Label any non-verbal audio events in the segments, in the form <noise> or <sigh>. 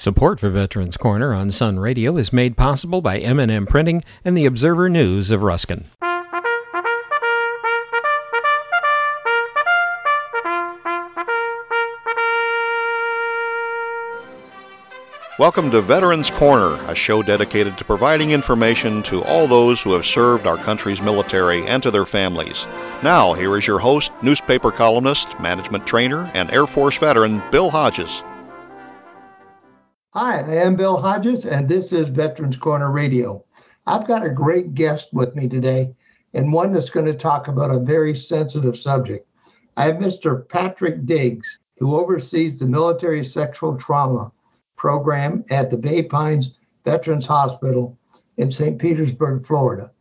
Support for Veterans Corner on Sun Radio is made possible by M&M Printing and the Observer News of Ruskin. Welcome to Veterans Corner, a show dedicated to providing information to all those who have served our country's military and to their families. Now, here is your host, newspaper columnist, management trainer, and Air Force veteran Bill Hodges. Hi, I am Bill Hodges, and this is Veterans Corner Radio. I've got a great guest with me today, and one that's going to talk about a very sensitive subject. I have Mr. Patrick Diggs, who oversees the military sexual trauma program at the Bay Pines Veterans Hospital in St. Petersburg, Florida.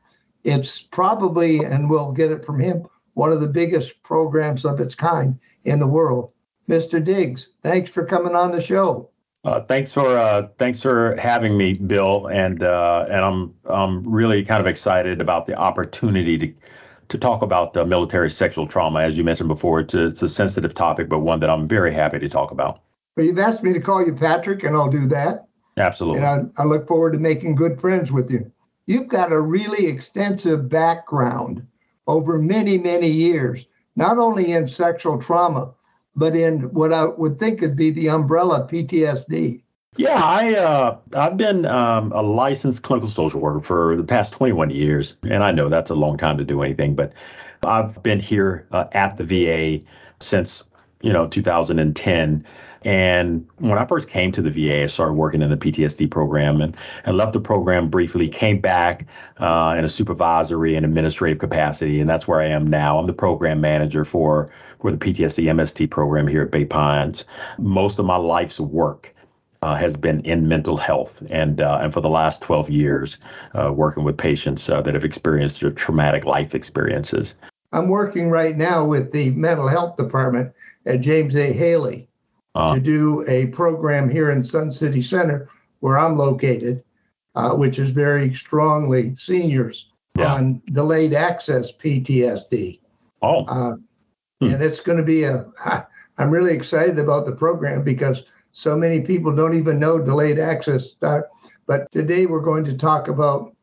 It's probably, and we'll get it from him, one of the biggest programs of its kind in the world. Mr. Diggs, thanks for coming on the show. Uh, thanks for uh, thanks for having me, Bill, and uh, and I'm I'm really kind of excited about the opportunity to to talk about military sexual trauma. As you mentioned before, it's a, it's a sensitive topic, but one that I'm very happy to talk about. Well, you've asked me to call you Patrick, and I'll do that. Absolutely. And I, I look forward to making good friends with you. You've got a really extensive background over many many years, not only in sexual trauma but in what I would think would be the umbrella PTSD. Yeah, I uh, I've been um, a licensed clinical social worker for the past 21 years, and I know that's a long time to do anything, but I've been here uh, at the VA since you know 2010. And when I first came to the VA, I started working in the PTSD program and, and left the program briefly, came back uh, in a supervisory and administrative capacity, and that's where I am now. I'm the program manager for for the PTSD MST program here at Bay Pines. Most of my life's work uh, has been in mental health, and uh, and for the last 12 years, uh, working with patients uh, that have experienced traumatic life experiences. I'm working right now with the mental health department at James A. Haley uh. to do a program here in Sun City Center, where I'm located, uh, which is very strongly seniors yeah. on delayed access PTSD. Oh. Hmm. And it's going to be a, <laughs> I'm really excited about the program because so many people don't even know delayed access start. But today we're going to talk about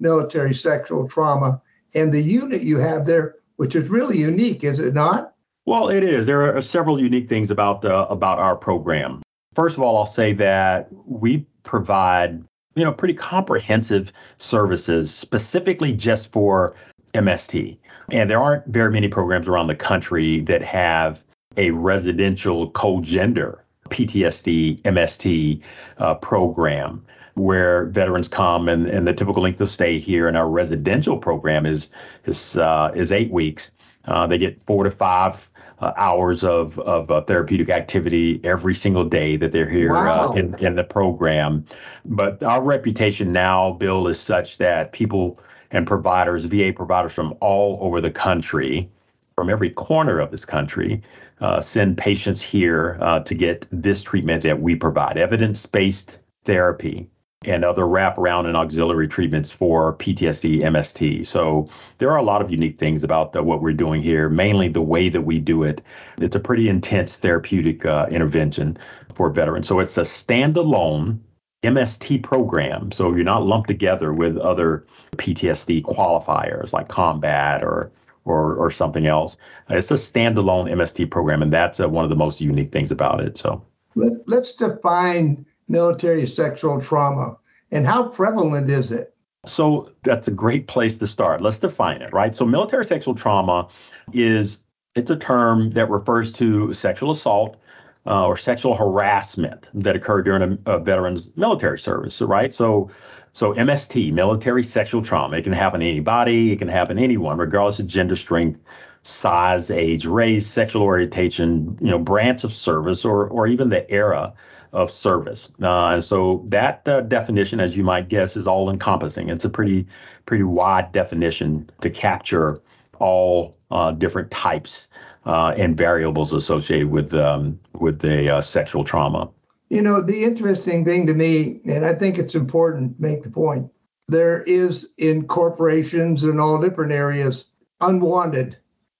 military sexual trauma and the unit you have there, which is really unique, is it not? Well, it is. There are several unique things about uh, about our program. First of all, I'll say that we provide you know pretty comprehensive services specifically just for MST. And there aren't very many programs around the country that have a residential co-gender PTSD MST uh, program where veterans come and, and the typical length of stay here in our residential program is is uh, is eight weeks. Uh, they get four to five uh, hours of of uh, therapeutic activity every single day that they're here uh, in in the program. But our reputation now, Bill, is such that people and providers, VA providers from all over the country, from every corner of this country, uh, send patients here uh, to get this treatment that we provide evidence based therapy and other wraparound and auxiliary treatments for PTSD, MST. So there are a lot of unique things about uh, what we're doing here, mainly the way that we do it. It's a pretty intense therapeutic uh, intervention for veterans. So it's a standalone MST program. So you're not lumped together with other PTSD qualifiers like combat or or, or something else. It's a standalone MST program, and that's uh, one of the most unique things about it. So Let, let's define military sexual trauma and how prevalent is it? So that's a great place to start. Let's define it, right? So military sexual trauma is it's a term that refers to sexual assault uh, or sexual harassment that occurred during a, a veteran's military service, right? So, so MST, military sexual trauma, it can happen to anybody, it can happen to anyone, regardless of gender strength, size, age, race, sexual orientation, you know, branch of service, or or even the era of service. Uh, and so that uh, definition, as you might guess, is all encompassing. It's a pretty pretty wide definition to capture all uh, different types uh, and variables associated with um, with the uh, sexual trauma. You know, the interesting thing to me, and I think it's important to make the point, there is in corporations and all different areas unwanted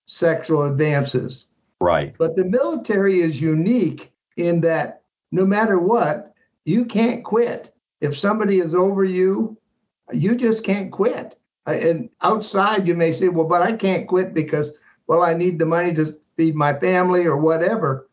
sexual advances. Right. But the military is unique in that no matter what, you can't quit. If somebody is over you, you just can't quit. And outside, you may say, well, but I can't quit because, well, I need the money to feed my family or whatever.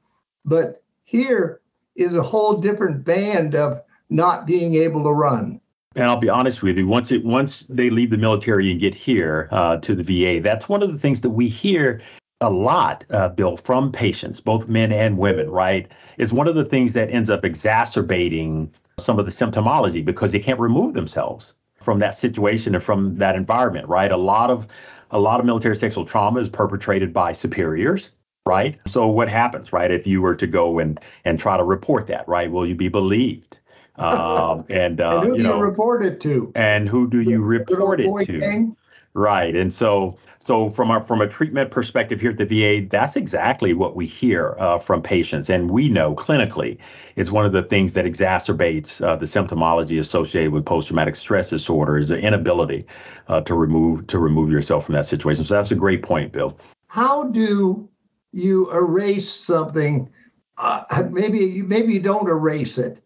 But here is a whole different band of not being able to run. And I'll be honest with you, once it once they leave the military and get here uh, to the VA, that's one of the things that we hear a lot, uh, Bill, from patients, both men and women. Right? It's one of the things that ends up exacerbating some of the symptomology because they can't remove themselves from that situation and from that environment. Right? A lot of a lot of military sexual trauma is perpetrated by superiors right? So what happens, right? If you were to go and and try to report that, right? Will you be believed? <laughs> Um, and, uh, and who you do know, you report it to? And who do you report it to? Right. And so so from our from a treatment perspective here at the VA, that's exactly what we hear uh, from patients, and we know clinically is one of the things that exacerbates uh, the symptomology associated with post-traumatic stress disorder is the inability uh, to remove to remove yourself from that situation. So that's a great point, Bill. How do you erase something. Uh, maybe maybe you don't erase it,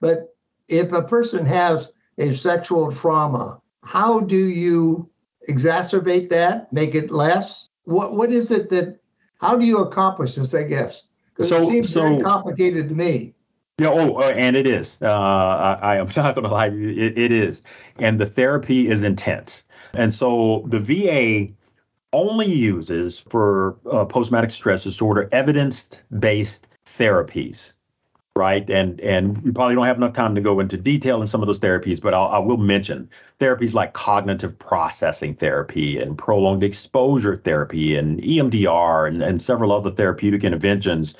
but if a person has a sexual trauma, how do you exacerbate that, make it less? What what is it that? How do you accomplish this? I guess because so, it seems so, very complicated to me. Yeah, oh, uh, and it is. Uh, I, I, am <laughs> not going to lie, it, it is, and the therapy is intense. And so the VA only uses for uh, post-traumatic stress disorder evidence-based therapies right and and we probably don't have enough time to go into detail in some of those therapies but I'll, I will mention therapies like cognitive processing therapy and prolonged exposure therapy and EMDR and, and several other therapeutic interventions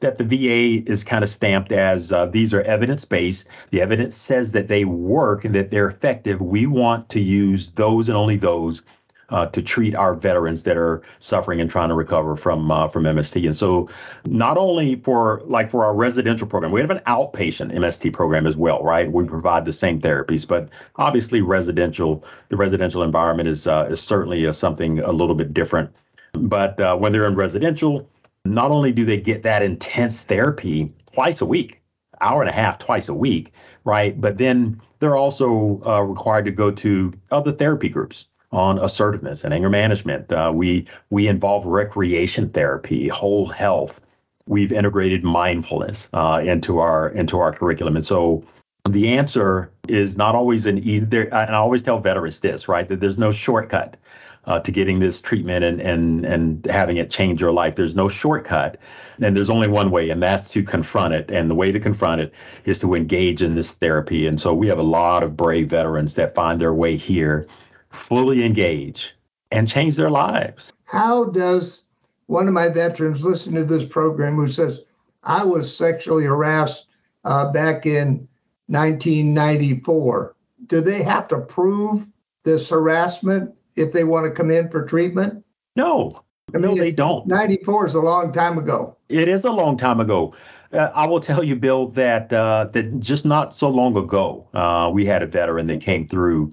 that the VA is kind of stamped as uh, these are evidence based. The evidence says that they work and that they're effective. We want to use those and only those uh, to treat our veterans that are suffering and trying to recover from uh, from MST. And so, not only for like for our residential program, we have an outpatient MST program as well, right? We provide the same therapies, but obviously residential, the residential environment is uh, is certainly uh, something a little bit different. But uh, when they're in residential, not only do they get that intense therapy twice a week, hour and a half twice a week, right? But then they're also uh, required to go to other therapy groups on assertiveness and anger management. Uh, we we involve recreation therapy, whole health. We've integrated mindfulness uh, into our into our curriculum, and so the answer is not always an easy. And I always tell veterans this, right? That there's no shortcut. Uh, to getting this treatment and, and and having it change your life. There's no shortcut, and there's only one way, and that's to confront it. And the way to confront it is to engage in this therapy. And so we have a lot of brave veterans that find their way here fully engage and change their lives. How does one of my veterans listen to this program who says, I was sexually harassed uh, back in 1994? Do they have to prove this harassment if they want to come in for treatment? No. I mean, no, they don't. 94 is a long time ago. It is a long time ago. Uh, I will tell you, Bill, that uh, that just not so long ago, uh, we had a veteran that came through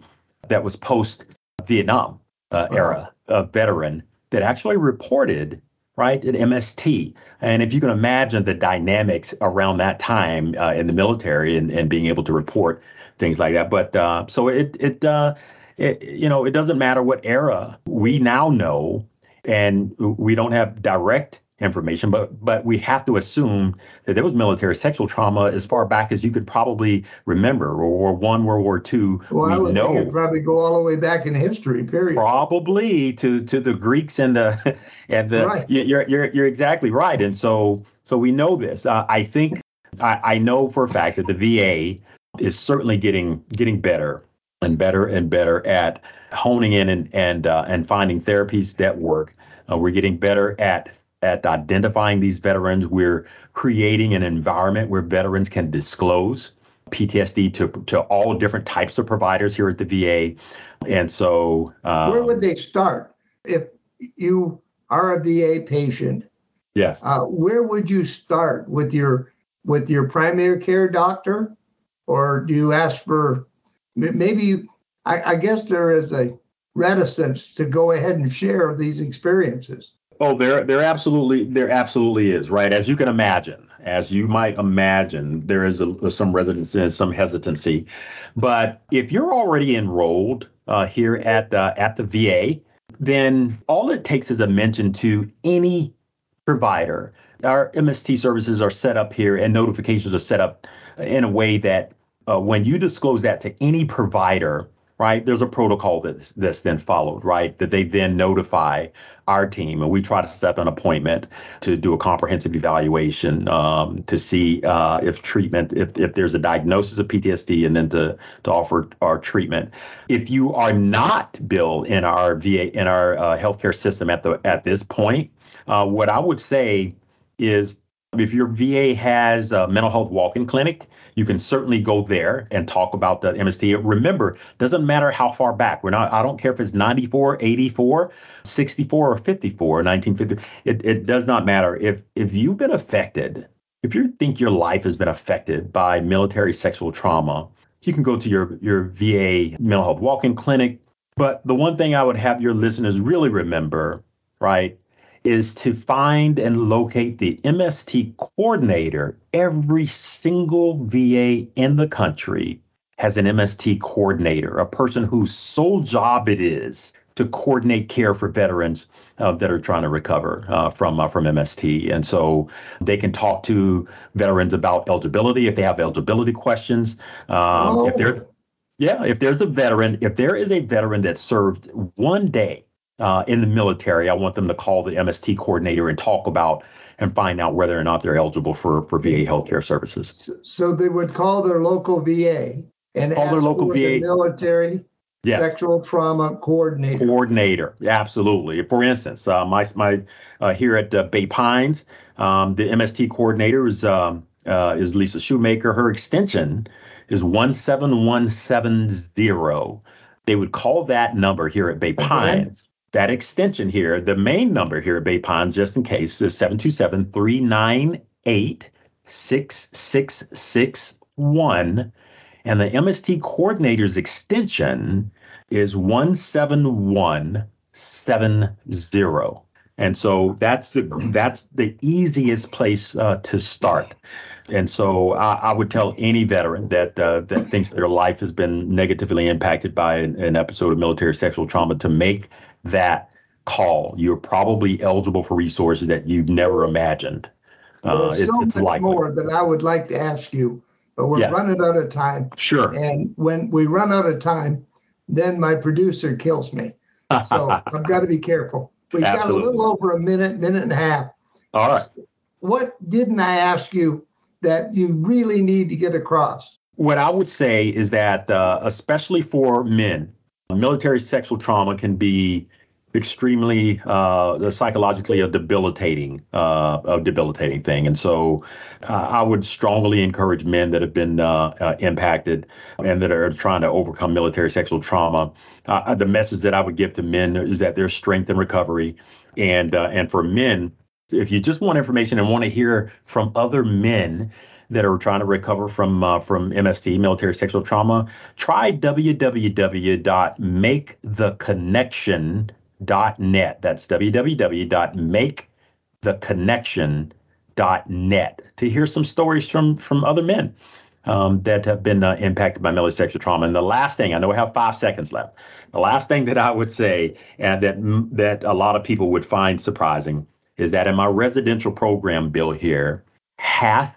that was post Vietnam uh, era uh, veteran that actually reported right at MST. And if you can imagine the dynamics around that time uh, in the military and, and being able to report things like that. But uh, so it it, uh, it you know it doesn't matter what era we now know, and we don't have direct information, but but we have to assume that there was military sexual trauma as far back as you could probably remember, World War One, World War Two. Well, we I would know, think probably go all the way back in history. Period. Probably to to the Greeks and the <laughs> and the. Right. You're you're you're exactly right, and so so we know this. Uh, I think I, I know for a fact that the VA is certainly getting getting better and better and better at honing in and and uh, and finding therapies that work. Uh, we're getting better at at identifying these veterans. We're creating an environment where veterans can disclose PTSD to, to all different types of providers here at the VA. And so, um, where would they start if you are a VA patient? Yes. Uh, where would you start with your with your primary care doctor, or do you ask for maybe? I, I guess there is a reticence to go ahead and share these experiences. Oh, there there absolutely there absolutely is, right? As you can imagine, as you might imagine, there is a, some resistance and some hesitancy. But if you're already enrolled uh, here at uh, at the VA, then all it takes is a mention to any provider. Our MST services are set up here, and notifications are set up in a way that uh, when you disclose that to any provider, right? There's a protocol that's that's then followed, right? That they then notify our team, and we try to set an appointment to do a comprehensive evaluation um, to see uh, if treatment, if if there's a diagnosis of PTSD, and then to to offer our treatment. If you are not billed in our VA in our uh, healthcare system at the at this point, uh, what I would say is if your VA has a mental health walk-in clinic, you can certainly go there and talk about the MST. Remember, doesn't matter how far back. We're not. I don't care if it's 94, 84, 64, or 54, 1950. It, it does not matter. If if you've been affected, if you think your life has been affected by military sexual trauma, you can go to your your VA mental health walk-in clinic. But the one thing I would have your listeners really remember, right, is to find and locate the MST coordinator. Every single VA in the country has an MST coordinator, a person whose sole job it is to coordinate care for veterans uh, that are trying to recover uh, from uh, from MST, and so they can talk to veterans about eligibility if they have eligibility questions. Um, oh. If there's yeah, if there's a veteran, if there is a veteran that served one day uh, in the military, I want them to call the MST coordinator and talk about and find out whether or not they're eligible for, for VA healthcare services. So they would call their local VA and call ask their local for VA the military yes. sexual trauma coordinator. Coordinator, absolutely. For instance, uh, my my uh, here at uh, Bay Pines, um, the MST coordinator is um, uh, is Lisa Shoemaker. Her extension is one seven one seven zero. They would call that number here at Bay Pines that extension here, the main number here at Bay Pines, just in case, is 727 398 6661. And the MST coordinator's extension is 17170. And so that's the that's the easiest place uh, to start. And so I, I, would tell any veteran that uh, that thinks their life has been negatively impacted by an, an episode of military sexual trauma to make that call, you're probably eligible for resources that you've never imagined. Uh, There's so it's, much more that I would like to ask you, but we're yes. running out of time. Sure. And when we run out of time, then my producer kills me. So <laughs> I've got to be careful. We've Absolutely. got a little over a minute, minute and a half. All right. What didn't I ask you that you really need to get across? What I would say is that, uh, especially for men, military sexual trauma can be extremely uh, psychologically a debilitating uh, a debilitating thing. And so uh, i would strongly encourage men that have been uh, uh, impacted and that are trying to overcome military sexual trauma. Uh, the message that i would give to men is that there's strength in recovery. And and for men if you just want information and want to hear from other men that are trying to recover from uh, from MST, military sexual trauma, try www.maketheconnection.net. That's www.maketheconnection.net to hear some stories from from other men. Um, that have been uh, impacted by military sexual trauma. And the last thing, I know we have five seconds left. The last thing that I would say, and that that a lot of people would find surprising, is that in my residential program bill here, half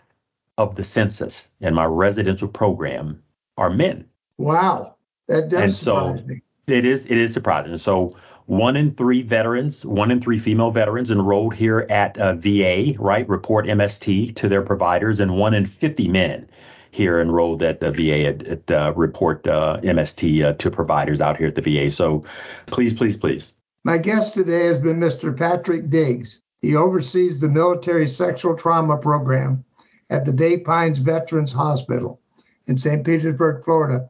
of the census in my residential program are men. Wow, that does and surprise so me. It is it is surprising. So one in three veterans, one in three female veterans enrolled here at uh, VA, right, report MST to their providers, and one in 50 men here enrolled at the VA at, at uh, report uh, MST uh, to providers out here at the VA. So please, please, please. My guest today has been Mr. Patrick Diggs. He oversees the military sexual trauma program at the Bay Pines Veterans Hospital in St. Petersburg, Florida.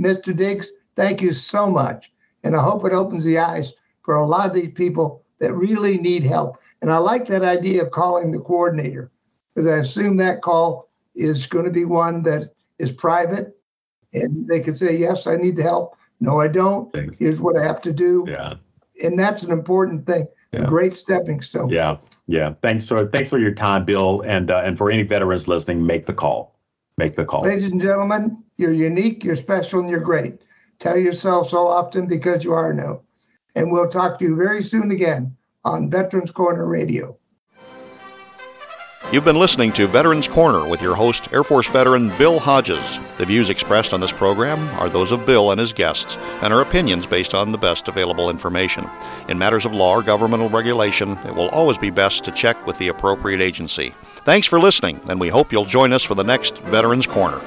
Mr. Diggs, thank you so much. And I hope it opens the eyes for a lot of these people that really need help. And I like that idea of calling the coordinator because I assume that call is going to be one that is private and they can say, Yes, I need the help. No, I don't. Thanks. Here's what I have to do. Yeah. and that's an important thing. Yeah. A great stepping stone. Yeah, yeah. Thanks for thanks for your time, Bill, and uh, and for any veterans listening, make the call. Make the call. Ladies and gentlemen, you're unique, you're special, and you're great. Tell yourself so often because you are now. And we'll talk to you very soon again on Veterans Corner Radio. You've been listening to Veterans Corner with your host, Air Force veteran Bill Hodges. The views expressed on this program are those of Bill and his guests and are opinions based on the best available information. In matters of law or governmental regulation, it will always be best to check with the appropriate agency. Thanks for listening, and we hope you'll join us for the next Veterans Corner.